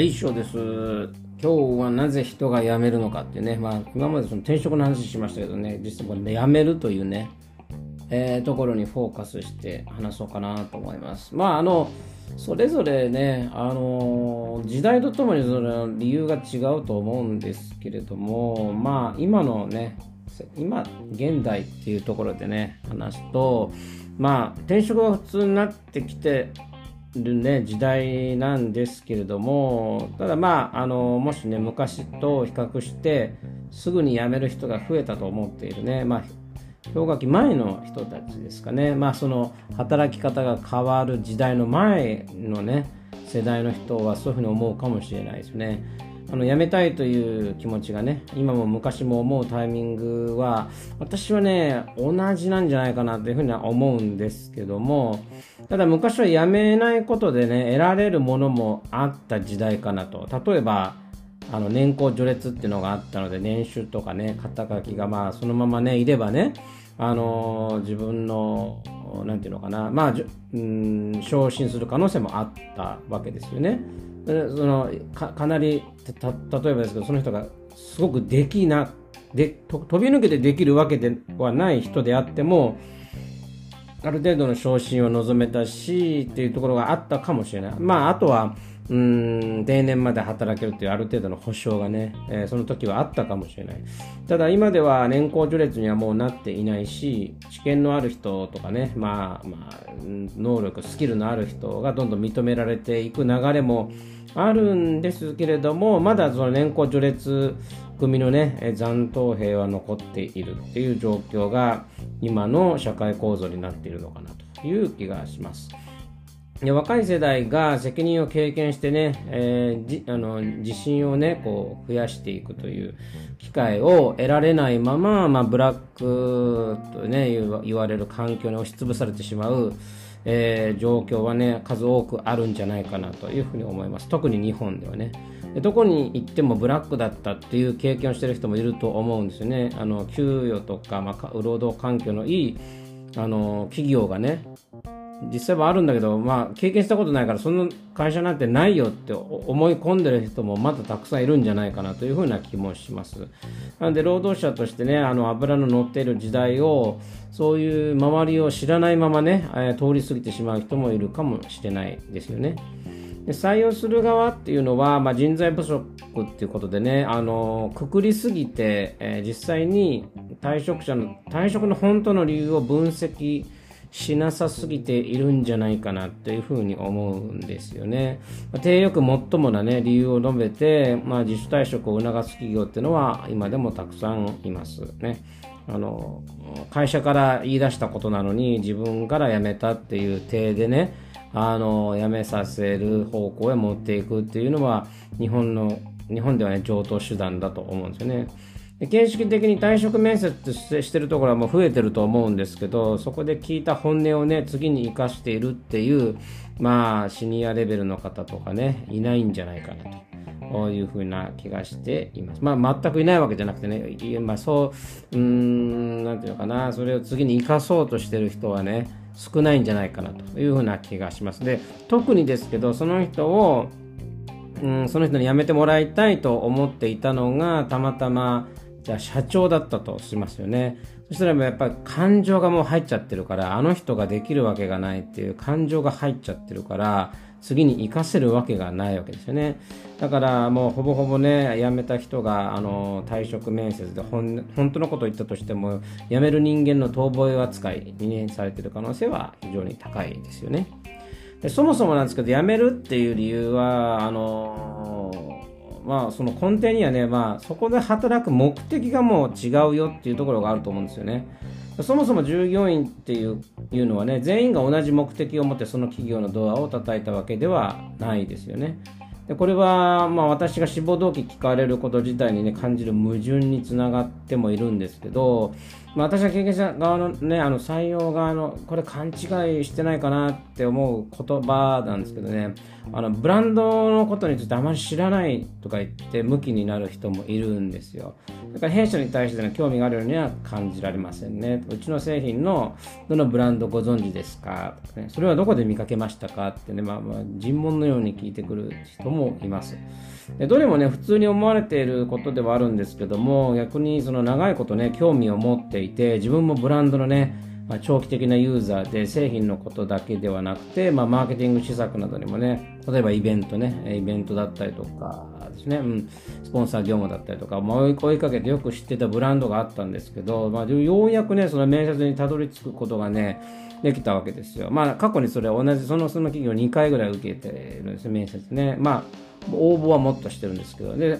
はい、一緒です。今日はなぜ人が辞めるのかっていうね、まあ、今までその転職の話しましたけどね、実際これ、ね、辞めるというね、えー、ところにフォーカスして話そうかなと思います。まあ、あの、それぞれね、あの時代とともにその理由が違うと思うんですけれども、まあ、今のね、今、現代っていうところでね、話すと、まあ、転職が普通になってきてるね、時代なんですけれども、ただまあ、あの、もしね、昔と比較して、すぐに辞める人が増えたと思っているね、まあ、氷河期前の人たちですかね、まあ、その働き方が変わる時代の前のね、世代の人はそういうふうに思うかもしれないですね。あの辞めたいという気持ちがね今も昔も思うタイミングは私はね同じなんじゃないかなというふうには思うんですけどもただ昔は辞めないことでね得られるものもあった時代かなと例えばあの年功序列っていうのがあったので年収とかね肩書きがまあそのままねいればねあのー、自分のなんていうのかなまあうん昇進する可能性もあったわけですよね。そのかかなり例えばですけどその人がすごくできなで飛び抜けてできるわけではない人であってもある程度の昇進を望めたしっていうところがあったかもしれない。まああとはうん定年まで働けるというある程度の保証がね、えー、その時はあったかもしれない。ただ今では年功序列にはもうなっていないし、知見のある人とかね、まあ、まあ、能力、スキルのある人がどんどん認められていく流れもあるんですけれども、まだその年功序列組のね、残党兵は残っているっていう状況が今の社会構造になっているのかなという気がします。若い世代が責任を経験してね、えー、あの自信をねこう増やしていくという機会を得られないまま、まあ、ブラックと、ね、言われる環境に押しつぶされてしまう、えー、状況はね数多くあるんじゃないかなというふうに思います。特に日本ではね。でどこに行ってもブラックだったっていう経験をしてる人もいると思うんですよね。あの給与とか、まあ、労働環境のいいあの企業がね実際はあるんだけど、まあ、経験したことないから、そんな会社なんてないよって思い込んでる人もまだたくさんいるんじゃないかなというふうな気もします。なので、労働者としてね、あの、油の乗っている時代を、そういう周りを知らないままね、通り過ぎてしまう人もいるかもしれないですよね。で採用する側っていうのは、まあ、人材不足っていうことでね、あの、くくりすぎて、えー、実際に退職者の、退職の本当の理由を分析ししなさすぎているんじゃないかなというふうに思うんですよね。低よく最もなね、理由を述べて、まあ、自主退職を促す企業っていうのは今でもたくさんいますね。あの、会社から言い出したことなのに自分から辞めたっていう体でね、あの、辞めさせる方向へ持っていくっていうのは日本の、日本ではね、上等手段だと思うんですよね。形式的に退職面接してるところはもう増えてると思うんですけど、そこで聞いた本音をね、次に生かしているっていう、まあ、シニアレベルの方とかね、いないんじゃないかなと。いうふうな気がしています。まあ、全くいないわけじゃなくてね、まあ、そう、うん、なんていうのかな、それを次に生かそうとしてる人はね、少ないんじゃないかなというふうな気がします。で、特にですけど、その人を、うん、その人に辞めてもらいたいと思っていたのが、たまたま、じゃあ社長だったとしますよね。そしたらやっぱり感情がもう入っちゃってるから、あの人ができるわけがないっていう感情が入っちゃってるから、次に活かせるわけがないわけですよね。だからもうほぼほぼね、辞めた人があの退職面接で本当のことを言ったとしても、辞める人間の逃亡扱いに、ね、されてる可能性は非常に高いですよね。でそもそもなんですけど、辞めるっていう理由は、あのまあ、その根底にはね、まあ、そこで働く目的がもう違うよっていうところがあると思うんですよね。そもそも従業員っていういうのはね、全員が同じ目的を持ってその企業のドアを叩いたわけではないですよね。でこれは、まあ、私が志望動機聞かれること自体にね、感じる矛盾につながってもいるんですけど、まあ、私は経験者側のね、あの採用側の、これ勘違いしてないかなって思う言葉なんですけどね、あのブランドのことについてあまり知らないとか言って向きになる人もいるんですよ。だから弊社に対しての興味があるようには感じられませんね。うちの製品のどのブランドご存知ですか？とか、ね、それはどこで見かけましたか？ってね、まあ、まあ尋問のように聞いてくる人ももいます。どれもね、普通に思われていることではあるんですけども、逆にその長いことね、興味を持っていて、自分もブランドのね、まあ、長期的なユーザーで製品のことだけではなくて、まあ、マーケティング施策などにもね、例えばイベントね、イベントだったりとかですね、うん、スポンサー業務だったりとか、まあ、追いかけてよく知ってたブランドがあったんですけど、まあ、ようやくね、その面接にたどり着くことがね、できたわけですよ。まあ、過去にそれ同じ、そのその企業2回ぐらい受けてるんですね面接ね。まあ、応募はもっとしてるんですけど、で、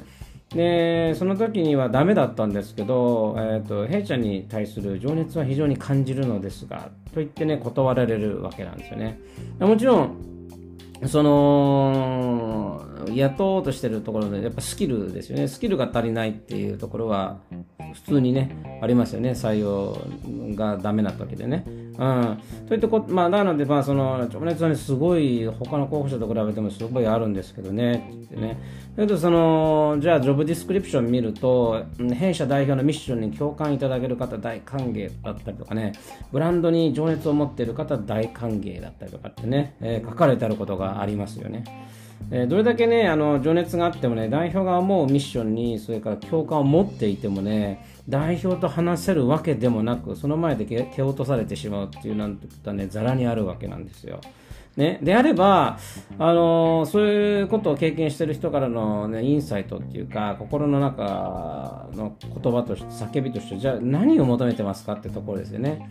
でその時にはダメだったんですけど、えーと、弊社に対する情熱は非常に感じるのですがと言ってね断られるわけなんですよね。もちろんその雇おうとしてるところでやっぱスキルですよね。スキルが足りないっていうところは普通にねありますよね。採用がダメな時でね。うん、といったこ、まあ、なので、まあ、その情熱は、ね、すごい他の候補者と比べてもすごいあるんですけどね、ってね。だけど、その、じゃあ、ジョブディスクリプション見ると、弊社代表のミッションに共感いただける方、大歓迎だったりとかね、ブランドに情熱を持っている方、大歓迎だったりとかってね、えー、書かれてあることがありますよね。え、どれだけね、あの、情熱があってもね、代表が思うミッションに、それから共感を持っていてもね、代表と話せるわけでもなく、その前で蹴落とされてしまうっていう、なんていったね、ざらにあるわけなんですよ。ね、であれば、あのー、そういうことを経験してる人からの、ね、インサイトっていうか、心の中の言葉として、叫びとして、じゃあ何を求めてますかってところですよね。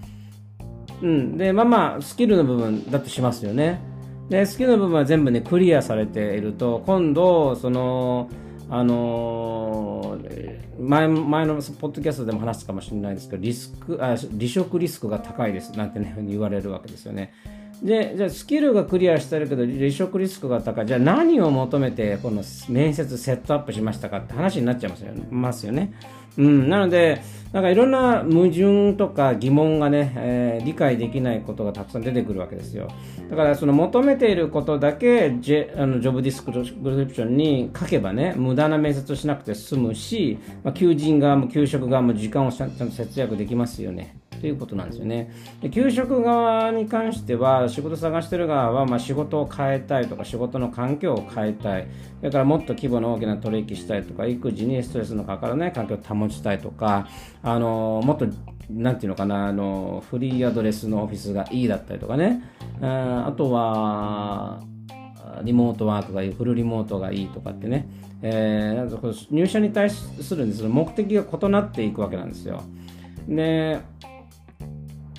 うん。で、まあまあ、スキルの部分だってしますよね。で、スキルの部分は全部ね、クリアされていると、今度、その、あのー、前前のポッドキャストでも話すかもしれないですけど、リスクあ離職リスクが高いですなんてね、言われるわけですよね。で、じゃあスキルがクリアしてるけど離職リスクが高い。じゃあ何を求めてこの面接セットアップしましたかって話になっちゃいますよね。ますよね。うん、なので、なんかいろんな矛盾とか疑問がね、えー、理解できないことがたくさん出てくるわけですよ。だからその求めていることだけジあのジョブディスクリプションに書けばね、無駄な面接をしなくて済むし、まあ、求人側も給食側も時間をちゃんと節約できますよね。ということなんですよね。で給食側に関しては、仕事探してる側は、まあ、仕事を変えたいとか、仕事の環境を変えたい。それからもっと規模の大きな取引したいとか、育児にストレスのかからない環境を保ちたいとか、あのもっと、なんていうのかな、あのフリーアドレスのオフィスがいいだったりとかね。あとは、リモートワークがいい、フルリモートがいいとかってね、えー、入社に対する目的が異なっていくわけなんですよ。で、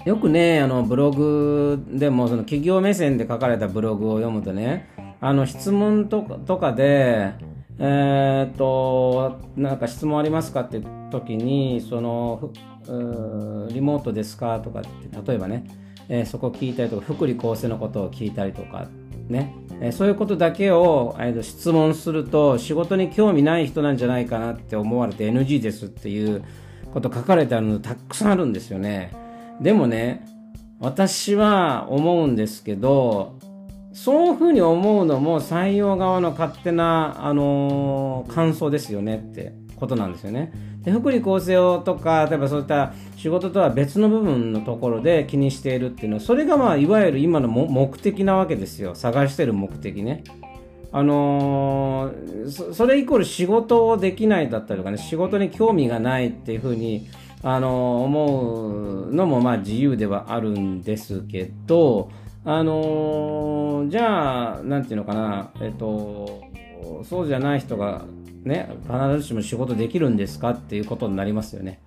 よくね、あの、ブログでも、その企業目線で書かれたブログを読むとね、あの、質問とかとかで、えー、っと、なんか質問ありますかって時に、その、リモートですかとかって、例えばね、えー、そこ聞いたりとか、福利厚生のことを聞いたりとか、ね、えー、そういうことだけを、えー、質問すると、仕事に興味ない人なんじゃないかなって思われて NG ですっていうこと書かれてあるのたくさんあるんですよね。でもね、私は思うんですけど、そういうふうに思うのも採用側の勝手な、あのー、感想ですよねってことなんですよね。で福利厚生とか、例えばそういった仕事とは別の部分のところで気にしているっていうのは、それがまあ、いわゆる今の目的なわけですよ。探してる目的ね。あのー、そそれイコール仕事をできないだったりとかね、仕事に興味がないっていうふうに、あの思うのもまあ自由ではあるんですけど、あのじゃあ、なんていうのかな、えっと、そうじゃない人がね、必ずしも仕事できるんですかっていうことになりますよね。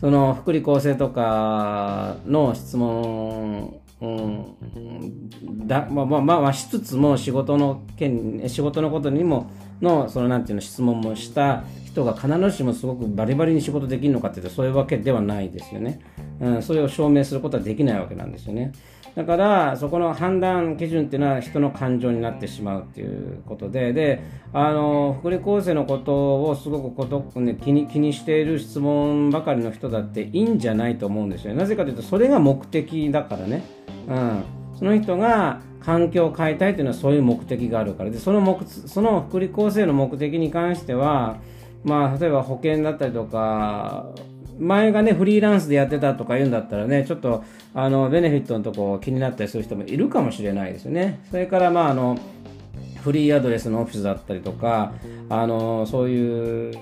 その福利厚生とかの質問、うん、だまあまあまあしつつも仕事の件仕事のことにものそのなんていうの質問もした人が必ずしもすごくバリバリに仕事できるのかっていうとそういうわけではないですよね、うん、それを証明することはできないわけなんですよね。だからそこの判断基準っていうのは人の感情になってしまうっていうことで。であの福利厚生のことをすごくこと、ね、気に気にしている質問ばかりの人だっていいんじゃないと思うんですよなぜかというとそれが目的だからね、うん、その人が環境を変えたいというのはそういう目的があるから。でその目その福利厚生の目的に関してはまあ例えば保険だったりとか前がね、フリーランスでやってたとか言うんだったらね、ちょっと、あの、ベネフィットのとこ気になったりする人もいるかもしれないですよね。それから、まあ、あの、フリーアドレスのオフィスだったりとか、あの、そういう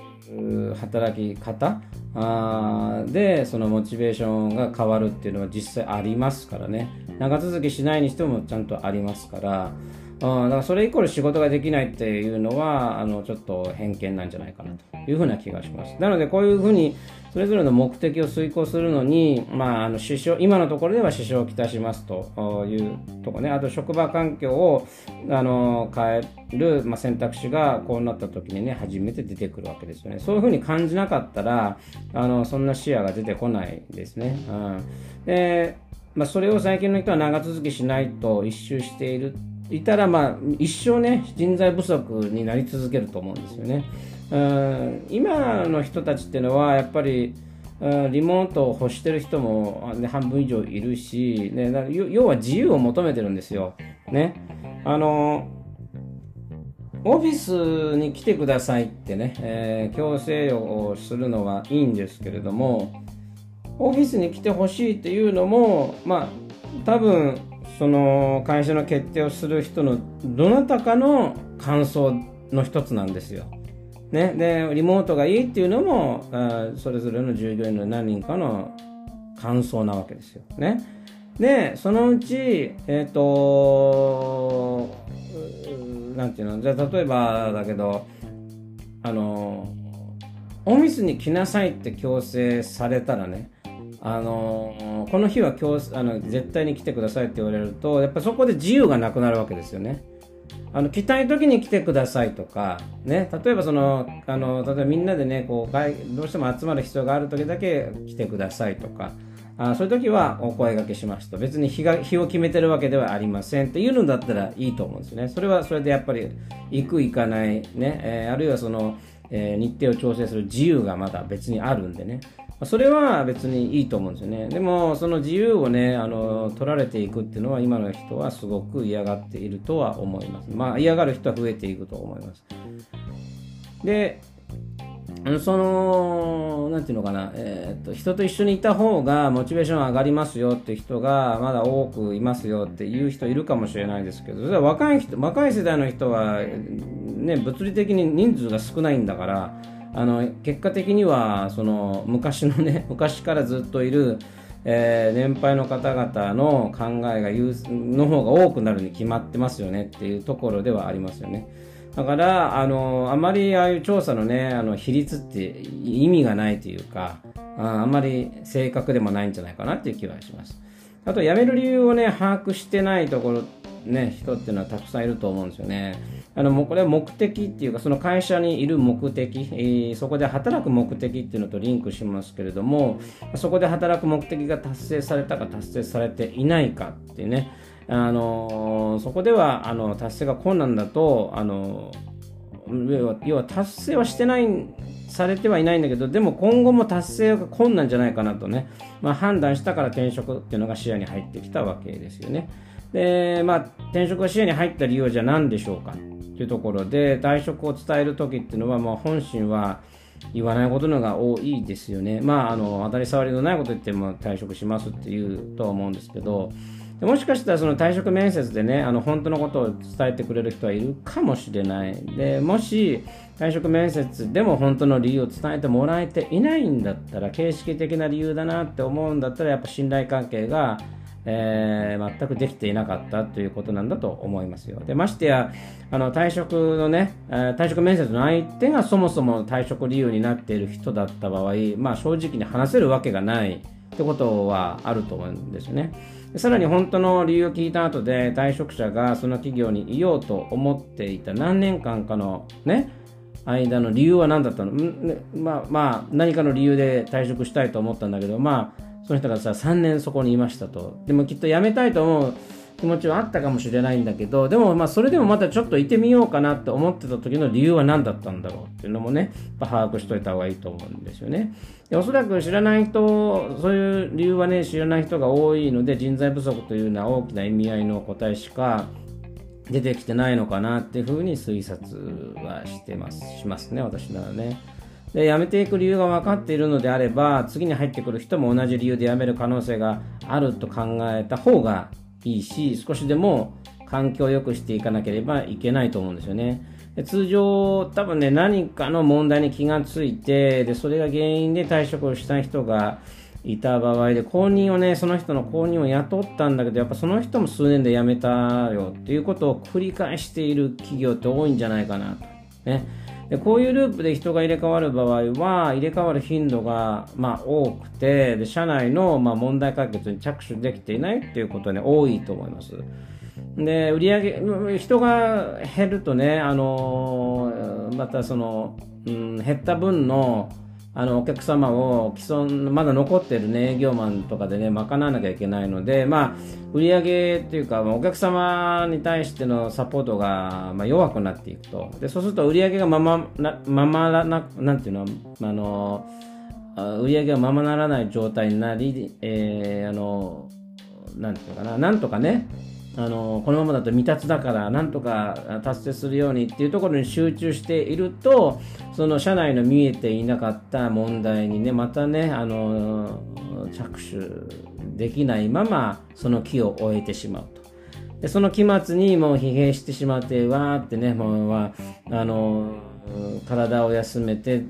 働き方あで、そのモチベーションが変わるっていうのは実際ありますからね。長続きしないにしてもちゃんとありますから、だからそれイコール仕事ができないっていうのはあのちょっと偏見なんじゃないかなというふうな気がします。なのでこういうふうにそれぞれの目的を遂行するのに、まあ、あの支障今のところでは支障をきたしますというとこね、あと職場環境をあの変える、まあ、選択肢がこうなった時にね、初めて出てくるわけですよね。そういうふうに感じなかったら、あのそんな視野が出てこないですね。うん、でまあ、それを最近の人は長続きしないと一周しているいたら、まあ、一生ね、人材不足になり続けると思うんですよね。うん今の人たちっていうのは、やっぱり、リモートを欲してる人も、ね、半分以上いるし、ね、要は自由を求めてるんですよ。ね。あの、オフィスに来てくださいってね、えー、強制をするのはいいんですけれども、オフィスに来てほしいっていうのも、まあ、多分その会社の決定をする人のどなたかの感想の一つなんですよ。ね、でリモートがいいっていうのもあそれぞれの従業員の何人かの感想なわけですよ。ね、でそのうちえっ、ー、となんていうの？じゃあ例えばだけどあのオフィスに来なさいって強制されたらねあのこの日は今日あの絶対に来てくださいって言われるとやっぱそこで自由がなくなるわけですよね。あの来たい時に来てくださいとか、ね、例えばそのあの例えばみんなでねこうどうしても集まる必要がある時だけ来てくださいとかあそういう時はお声がけしますと。別に日が日を決めてるわけではありませんっていうのだったらいいと思うんですね。それはそれでやっぱり行く行かないね、えー、あるいはその、えー、日程を調整する自由がまだ別にあるんでねそれは別にいいと思うんですよね。でも、その自由をね、あの、取られていくっていうのは、今の人はすごく嫌がっているとは思います。まあ、嫌がる人は増えていくと思います。で、その、なんていうのかな、えー、っと、人と一緒にいた方がモチベーション上がりますよって人がまだ多くいますよっていう人いるかもしれないですけど、それは若い人、若い世代の人は、ね、物理的に人数が少ないんだから、あの結果的にはその昔のね 昔からずっといる、えー、年配の方々の考えが優の方が多くなるに決まってますよねっていうところではありますよね。だから、あの、あまりああいう調査のね、あの、比率って意味がないというか、ああんまり正確でもないんじゃないかなっていう気はします。あと、辞める理由をね、把握してないところ、ね、人っていうのはたくさんいると思うんですよね。あのもうこれは目的っていうかその会社にいる目的、えー、そこで働く目的っていうのとリンクしますけれどもそこで働く目的が達成されたか達成されていないかっていうねあのそこではあの達成が困難だとあの要は達成はしてないされてはいないんだけどでも今後も達成が困難じゃないかなとね、まあ、判断したから転職っていうのが視野に入ってきたわけですよね。でまあ転職が視野に入った理由じゃ何でしょうか？というところで退職を伝える時っていうのは、まあ、本心は言わないことのが多いですよね。まあ、あの当たり障りのないこと言っても退職しますっていうとは思うんですけど、でもしかしたらその退職面接でね、あの本当のことを伝えてくれる人はいるかもしれない。で、もし退職面接でも本当の理由を伝えてもらえていないんだったら、形式的な理由だなって思うんだったら、やっぱ信頼関係がえー、全くできていなかったということなんだと思いますよ。でましてやあの退職のね、え、退職面接の相手がそもそも退職理由になっている人だった場合、まあ、正直に話せるわけがないってことはあると思うんですよね。さらに本当の理由を聞いた後で退職者がその企業にいようと思っていた何年間かのね間の理由は何だったの？まあまあ何かの理由で退職したいと思ったんだけどまあその人がさ3年そこにいましたとでもきっと辞めたいと思う気持ちはあったかもしれないんだけどでもまあそれでもまたちょっといてみようかなって思ってた時の理由は何だったんだろうっていうのもね把握しといた方がいいと思うんですよね。でおそらく知らない人そういう理由はね知らない人が多いので人材不足というのは大きな意味合いの答えしか出てきてないのかなっていうふうに推察はしてますしますね私ならね。で辞めていく理由が分かっているのであれば次に入ってくる人も同じ理由で辞める可能性があると考えた方がいいし少しでも環境を良くしていかなければいけないと思うんですよね。通常多分ね何かの問題に気がついてでそれが原因で退職をした人がいた場合で後任をねその人の後任を雇ったんだけどやっぱその人も数年で辞めたよっていうことを繰り返している企業って多いんじゃないかなと。ねでこういうループで人が入れ替わる場合は入れ替わる頻度が、まあ、多くてで社内の、まあ、問題解決に着手できていないっていうことは、ね、多いと思います。で売上人が減るとね、あのまたその、うん、減った分のあのお客様を既存まだ残ってる、ね、営業マンとかでね賄わなきゃいけないので、まあ、売上っていうかお客様に対してのサポートが、まあ、弱くなっていくと。でそうすると売上がままなままななんていうのあの売上がままならない状態になり、えー、あのなんていうかななんとかねあのこのままだと未達だからなんとか達成するようにっていうところに集中しているとその社内の見えていなかった問題にねまたねあの着手できないままその木を終えてしまうと。でその期末にもう疲弊してしまってわーってねもうあの体を休めて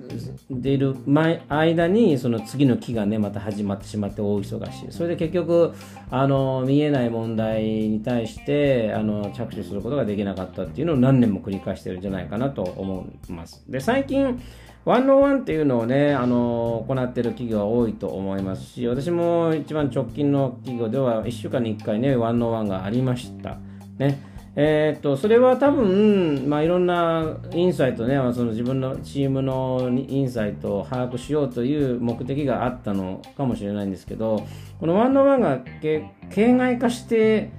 出る前間にその次の期がねまた始まってしまって大忙しい。それで結局あの見えない問題に対してあの着手することができなかったっていうのを何年も繰り返してるんじゃないかなと思います。で最近ワンワンっていうのをね、あの行ってる企業は多いと思います。し、私も一番直近の企業では1週間に1回ね、ワンワンがありました。ね。えー、っとそれは多分、まあ、いろんなインサイトねその自分のチームのインサイトを把握しようという目的があったのかもしれないんですけどこの one on one が形骸化して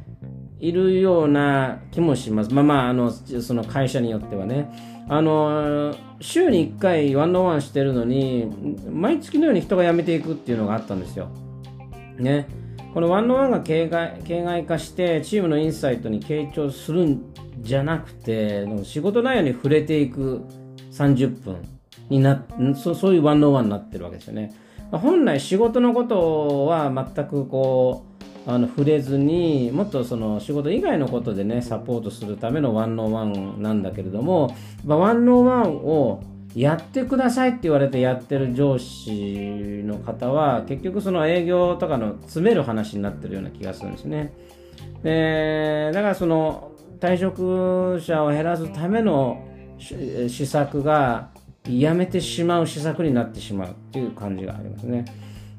いるような気もします。まあまあ、あの、その会社によってはね。あの、週に1回 one on one してるのに、毎月のように人が辞めていくっていうのがあったんですよ。ね。この one on one が形骸化してチームのインサイトに傾聴するんじゃなくて仕事内容に触れていく30分になそそういう one on one になってるわけですよね。本来仕事のことは全くこうあの触れずにもっとその仕事以外のことでねサポートするための one on one なんだけれども one on one をやってくださいって言われてやってる上司の方は結局その営業とかの詰める話になってるような気がするんですね。でだからその退職者を減らすための施策がやめてしまう施策になってしまうっていう感じがありますね。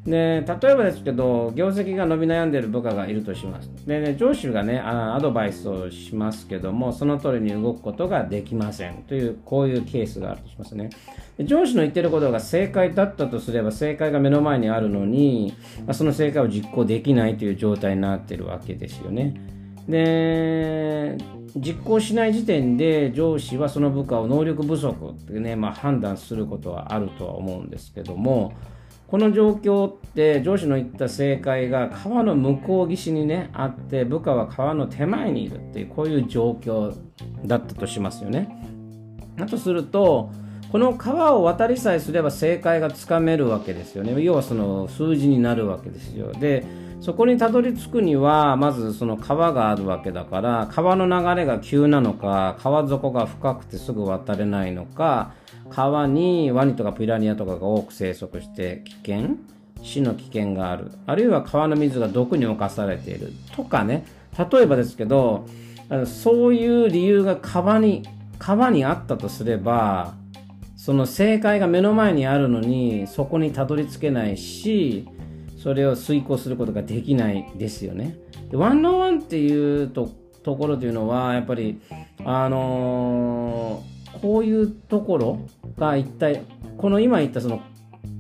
で例えばですけど業績が伸び悩んでいる部下がいるとします。で、ね、上司がねアドバイスをしますけどもその通りに動くことができません。というこういうケースがあるとしますね。上司の言ってることが正解だったとすれば正解が目の前にあるのにまあその正解を実行できないという状態になってるわけですよね。で実行しない時点で上司はその部下を能力不足ってね、まあ、判断することはあるとは思うんですけどもこの状況って上司の言った正解が川の向こう岸にねあって部下は川の手前にいるっていうこういう状況だったとしますよね。だとするとこの川を渡りさえすれば正解がつかめるわけですよね。要はその数字になるわけですよ。でそこにたどり着くにはまずその川があるわけだから川の流れが急なのか川底が深くてすぐ渡れないのか川にワニとかピラニアとかが多く生息して危険？死の危険があるあるいは川の水が毒に侵されているとかね例えばですけどそういう理由が川に川にあったとすればその正解が目の前にあるのにそこにたどり着けないしそれを遂行することができないですよね。でワンノーワンっていうところというのはやっぱりあのーこういうところが一体この今言ったその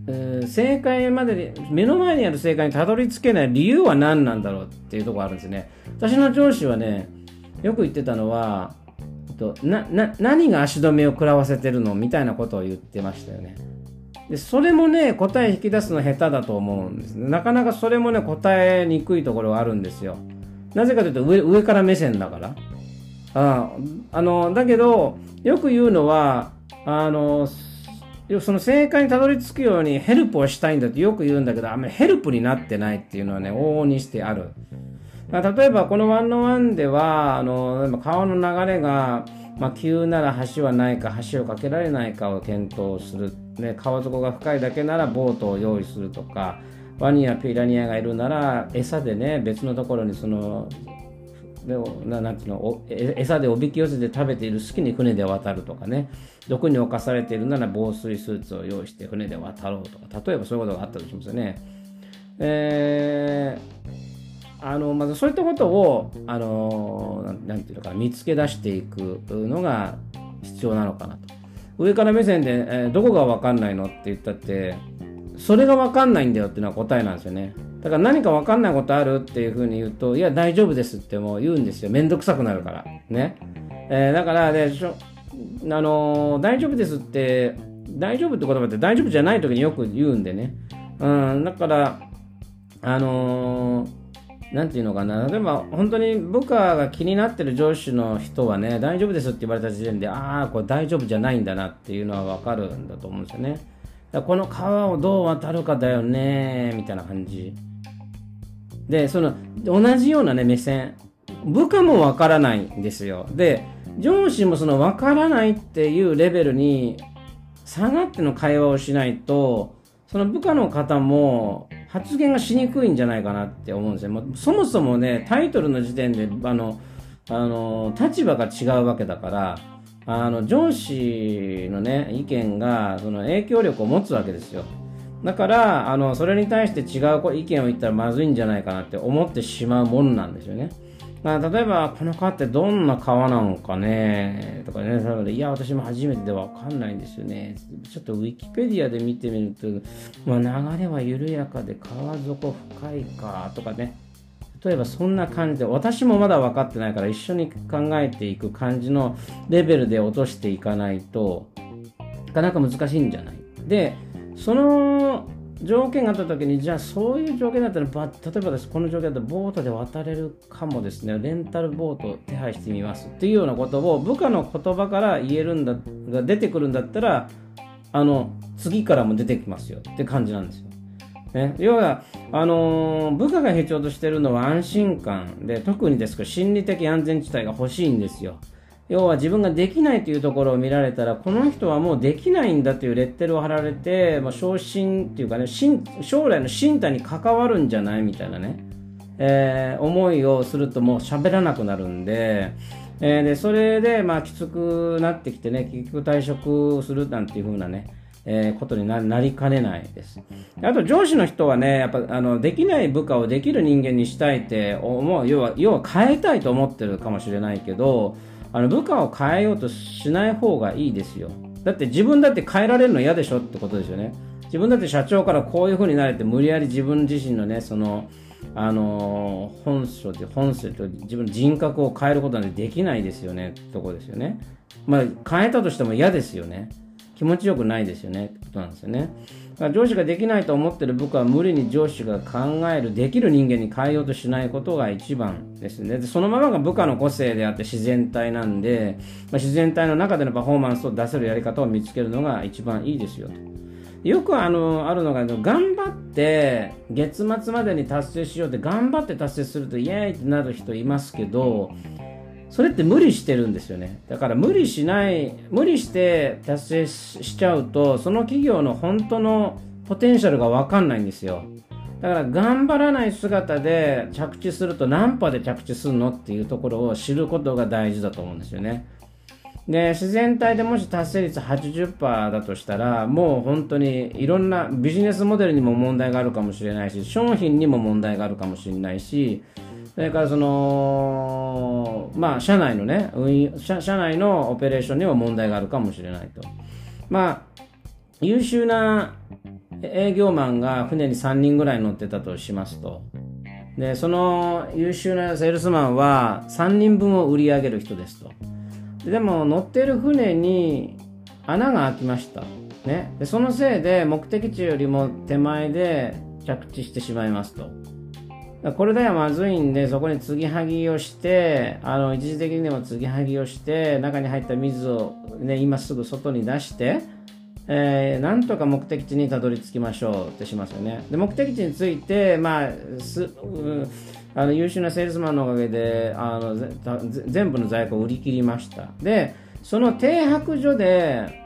えー正解までに目の前にある正解にたどり着けない理由は何なんだろうっていうところがあるんですね私の上司はねよく言ってたのはとなな何が足止めを食らわせてるのみたいなことを言ってましたよね。でそれもね答え引き出すの下手だと思うんですなかなかそれもね答えにくいところがあるんですよ。なぜかというと上上から目線だから。ああのだけどよく言うのはあのその正解にたどり着くようにヘルプをしたいんだってよく言うんだけどあんまりヘルプになってないっていうのはね往々にしてある。まあ例えばこのワンのワンではあの川の流れが、まあ、急なら橋はないか橋を架けられないかを検討する、ね、川底が深いだけならボートを用意するとかワニやピラニアがいるなら餌でね別のところにそのでななんていうの餌でおびき寄せて食べている好きに船で渡るとかね。毒に侵されているなら防水スーツを用意して船で渡ろうとか。例えばそういうことがあったとしますよね。えー、あのまずそういったことをあのなんていうのか見つけ出していくのが必要なのかなと。上から目線で、えーどこが分かんないのって言ったってそれが分かんないんだよっていうのは答えなんですよね。だから何か分かんないことあるっていうふうに言うと、いや、大丈夫ですってもう言うんですよ。めんどくさくなるから。ね。えーだからね、しょあの大丈夫ですって、大丈夫って言葉って大丈夫じゃない時によく言うんでね。うん、だから、あのーなんていうのかな、例えば本当に部下が気になってる上司の人はね、大丈夫ですって言われた時点で、ああ、これ大丈夫じゃないんだなっていうのは分かるんだと思うんですよね。だこの川をどう渡るかだよね、みたいな感じ。で、その同じようなね、目線、部下もわからないんですよ。で、上司もそのわからないっていうレベルに下がっての会話をしないと、その部下の方も発言がしにくいんじゃないかなって思うんですよ。もそもそもね、タイトルの時点で、あの、あの、立場が違うわけだから、あの、上司のね、意見が、その影響力を持つわけですよ。だから、あの、それに対して違う意見を言ったらまずいんじゃないかなって思ってしまうもんなんですよね。まあ、例えば、この川ってどんな川なのかねとかね、それでいや、私も初めてでわかんないんですよね。ちょっとウィキペディアで見てみると、まあ、流れは緩やかで川底深いかとかね。例えばそんな感じで私もまだ分かってないから一緒に考えていく感じのレベルで落としていかないとなかなか難しいんじゃないでその条件があった時にじゃあそういう条件だったらば例えばですこの条件だとボートで渡れるかもですね。レンタルボートを手配してみますっていうようなことを部下の言葉から言えるんだが出てくるんだったらあの次からも出てきますよ。って感じなんですよ。ね、要はあのー部下が必要としてるのは安心感で特にですけど心理的安全地帯が欲しいんですよ。要は自分ができないというところを見られたらこの人はもうできないんだというレッテルを貼られて、まあ、昇進っていうかね将来の身体に関わるんじゃないみたいなね、えー思いをするともう喋らなくなるんで,、えーでそれでまあきつくなってきてね結局退職するなんていう風なねえーことにななりかねないです。あと上司の人はね、やっぱあのできない部下をできる人間にしたいって思う、要は要は変えたいと思ってるかもしれないけど、あの部下を変えようとしない方がいいですよ。だって自分だって変えられるの嫌でしょってことですよね。自分だって社長からこういう風になれて無理やり自分自身のね、その、あの本性で本性と自分の人格を変えることなんてできないですよねってとこですよね。まあ変えたとしても嫌ですよね。気持ちよくないですよねってことなんですよね。だから上司ができないと思ってる部下は無理に上司が考えるできる人間に変えようとしないことが一番ですね。でそのままが部下の個性であって自然体なんで、まあ、自然体の中でのパフォーマンスを出せるやり方を見つけるのが一番いいですよと。よくあのあるのが頑張って月末までに達成しようって頑張って達成するとイエーイってなる人いますけどそれって無理してるんですよね。だから無理しない無理して達成しちゃうとその企業の本当のポテンシャルが分かんないんですよ。だから頑張らない姿で着地すると何波で着地するのっていうところを知ることが大事だと思うんですよね。で自然体でもし達成率80%だとしたらもう本当にいろんなビジネスモデルにも問題があるかもしれないし商品にも問題があるかもしれないしそれからそのまあ社内のね運用社社内のオペレーションにも問題があるかもしれないとまあ優秀な営業マンが船に3人ぐらい乗ってたとしますと。で、その優秀なセールスマンは3人分を売り上げる人ですと。でも乗ってる船に穴が開きました。ね。で、そのせいで目的地よりも手前で着地してしまいますと。これではまずいんで、そこに継ぎはぎをして、あの、一時的にでも継ぎはぎをして、中に入った水をね、今すぐ外に出して、えー、なんとか目的地にたどり着きましょうってしますよね。で、目的地について、まあ、す、うんあの優秀なセールスマンのおかげであの全部の在庫を売り切りましたでその停泊所で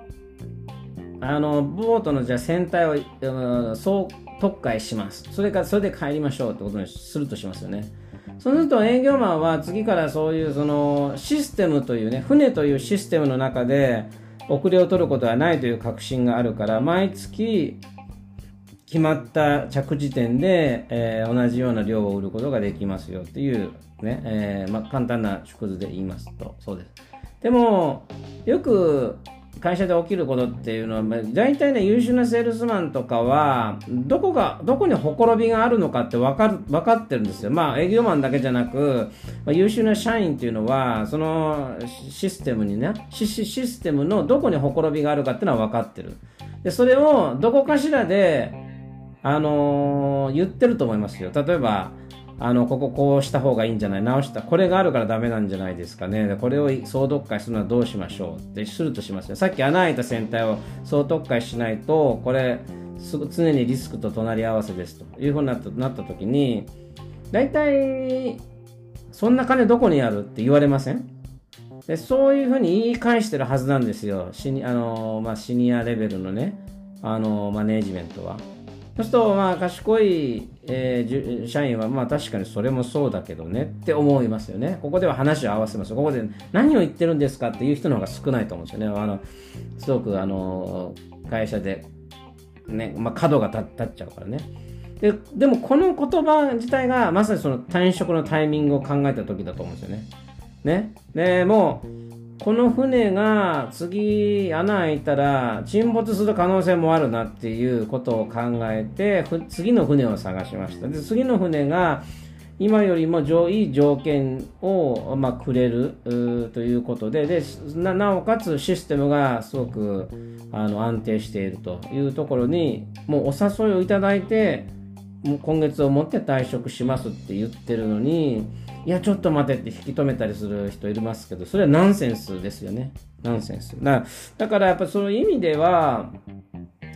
あのボートのじゃ船体を総特会します。それからそれで帰りましょうってことにするとしますよね。そうすると営業マンは次からそういうそのシステムというね船というシステムの中で遅れを取ることはないという確信があるから毎月決まった着地点で、えー、同じような量を売ることができますよっていうね、えー、まあ、簡単な縮図で言いますと、そうです。でも、よく会社で起きることっていうのは、大体ね、優秀なセールスマンとかは、どこが、どこにほころびがあるのかって分かる、分かってるんですよ。まあ、営業マンだけじゃなく、まあ、優秀な社員っていうのは、そのシステムにね、シシステムのどこにほころびがあるかっていうのは分かってる。で、それをどこかしらで、あのー、言ってると思いますよ。例えば、あの、こここうした方がいいんじゃない？直した。これがあるからダメなんじゃないですかね。これを総読解するのはどうしましょう？ってするとしますよ。さっき穴開いた船体を総読解しないと、これ、常にリスクと隣り合わせですというふうになったなった時に、大体、そんな金どこにあるって言われません？でそういうふうに言い返してるはずなんですよ。シニあの、まあ、シニアレベルのね、あの、マネージメントは。そうすると、まあ、賢い、えー、社員は、まあ、確かにそれもそうだけどねって思いますよね。ここでは話を合わせます。ここで何を言ってるんですかっていう人の方が少ないと思うんですよね。あの、すごく、あの、会社で、ね、まあ、角が立っちゃうからね。ででも、この言葉自体が、まさにその転職のタイミングを考えた時だと思うんですよね。ね。で、もう、この船が次穴開いたら沈没する可能性もあるなっていうことを考えて次の船を探しました。で次の船が今よりもいい条件を、まあ、くれるということででなおかつシステムがすごくあの安定しているというところにもうお誘いをいただいてもう今月をもって退職しますって言ってるのにいや、ちょっと待てって引き止めたりする人いますけど、それはナンセンスですよね。ナンセンス。だだからやっぱそういう意味では、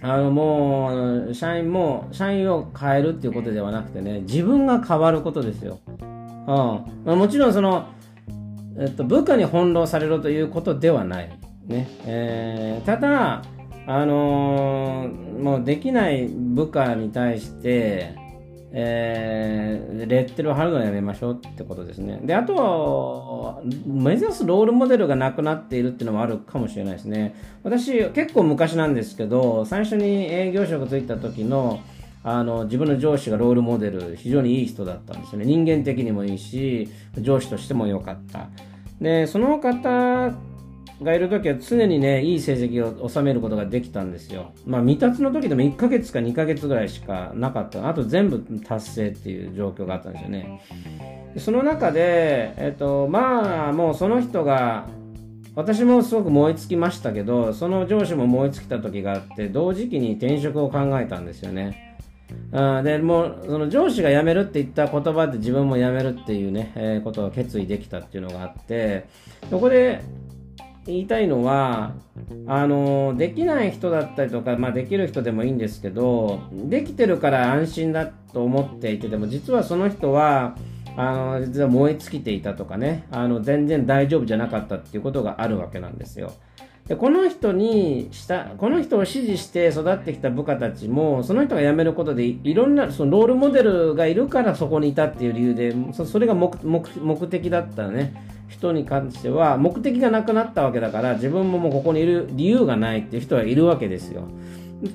あのもう、社員も、社員を変えるっていうことではなくてね、自分が変わることですよ。うん。まあ、もちろんその、えっと、部下に翻弄されるということではない。ね。えー、ただ、あのー、もうできない部下に対して、えー、レッテルを貼るのやめましょうってことですね。で、あとは、目指すロールモデルがなくなっているっていうのもあるかもしれないですね。私、結構昔なんですけど、最初に営業職ついた時の、あの、自分の上司がロールモデル、非常にいい人だったんですよね。人間的にもいいし、上司としても良かった。で、その方がいる時は常にね、いい成績を収めることができたんですよ。まあ、未達の時でも1ヶ月か2ヶ月ぐらいしかなかった。あと全部達成っていう状況があったんですよね。その中で、えっと、まあ、もうその人が、私もすごく燃え尽きましたけど、その上司も燃え尽きた時があって、同時期に転職を考えたんですよね。あでもうその上司が辞めるって言った言葉で自分も辞めるっていうね、えー、ことを決意できたっていうのがあってそこで言いたいのは、あの、できない人だったりとか、まあできる人でもいいんですけど、できてるから安心だと思っていてでも、実はその人は、あの、実は燃え尽きていたとかね、あの、全然大丈夫じゃなかったっていうことがあるわけなんですよ。でこの人にしたこの人を支持して育ってきた部下たちもその人が辞めることでいろんなそのロールモデルがいるからそこにいたっていう理由でそれが目的だったね人に関しては目的がなくなったわけだから自分ももうここにいる理由がないっていう人はいるわけですよ。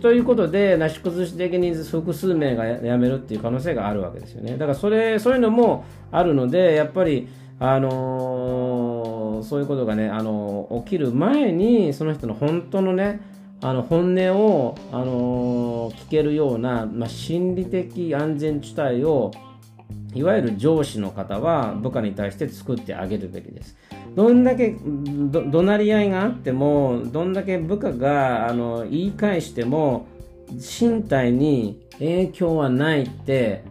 ということで、なし崩し的に複数名が辞めるっていう可能性があるわけですよね。だからそれ、そういうのもあるので、やっぱり、あのー、そういうことがね、あのー、起きる前に、その人の本当のね、あの本音を、あの聞けるような、まあ、心理的安全地帯をいわゆる上司の方は部下に対して作ってあげるべきです。どんだけ怒鳴り合いがあっても、どんだけ部下があの言い返しても、身体に影響はないって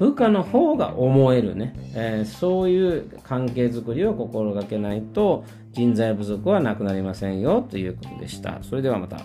部下の方が思えるね、えー、そういう関係づくりを心がけないと人材不足はなくなりませんよということでした。それではまた。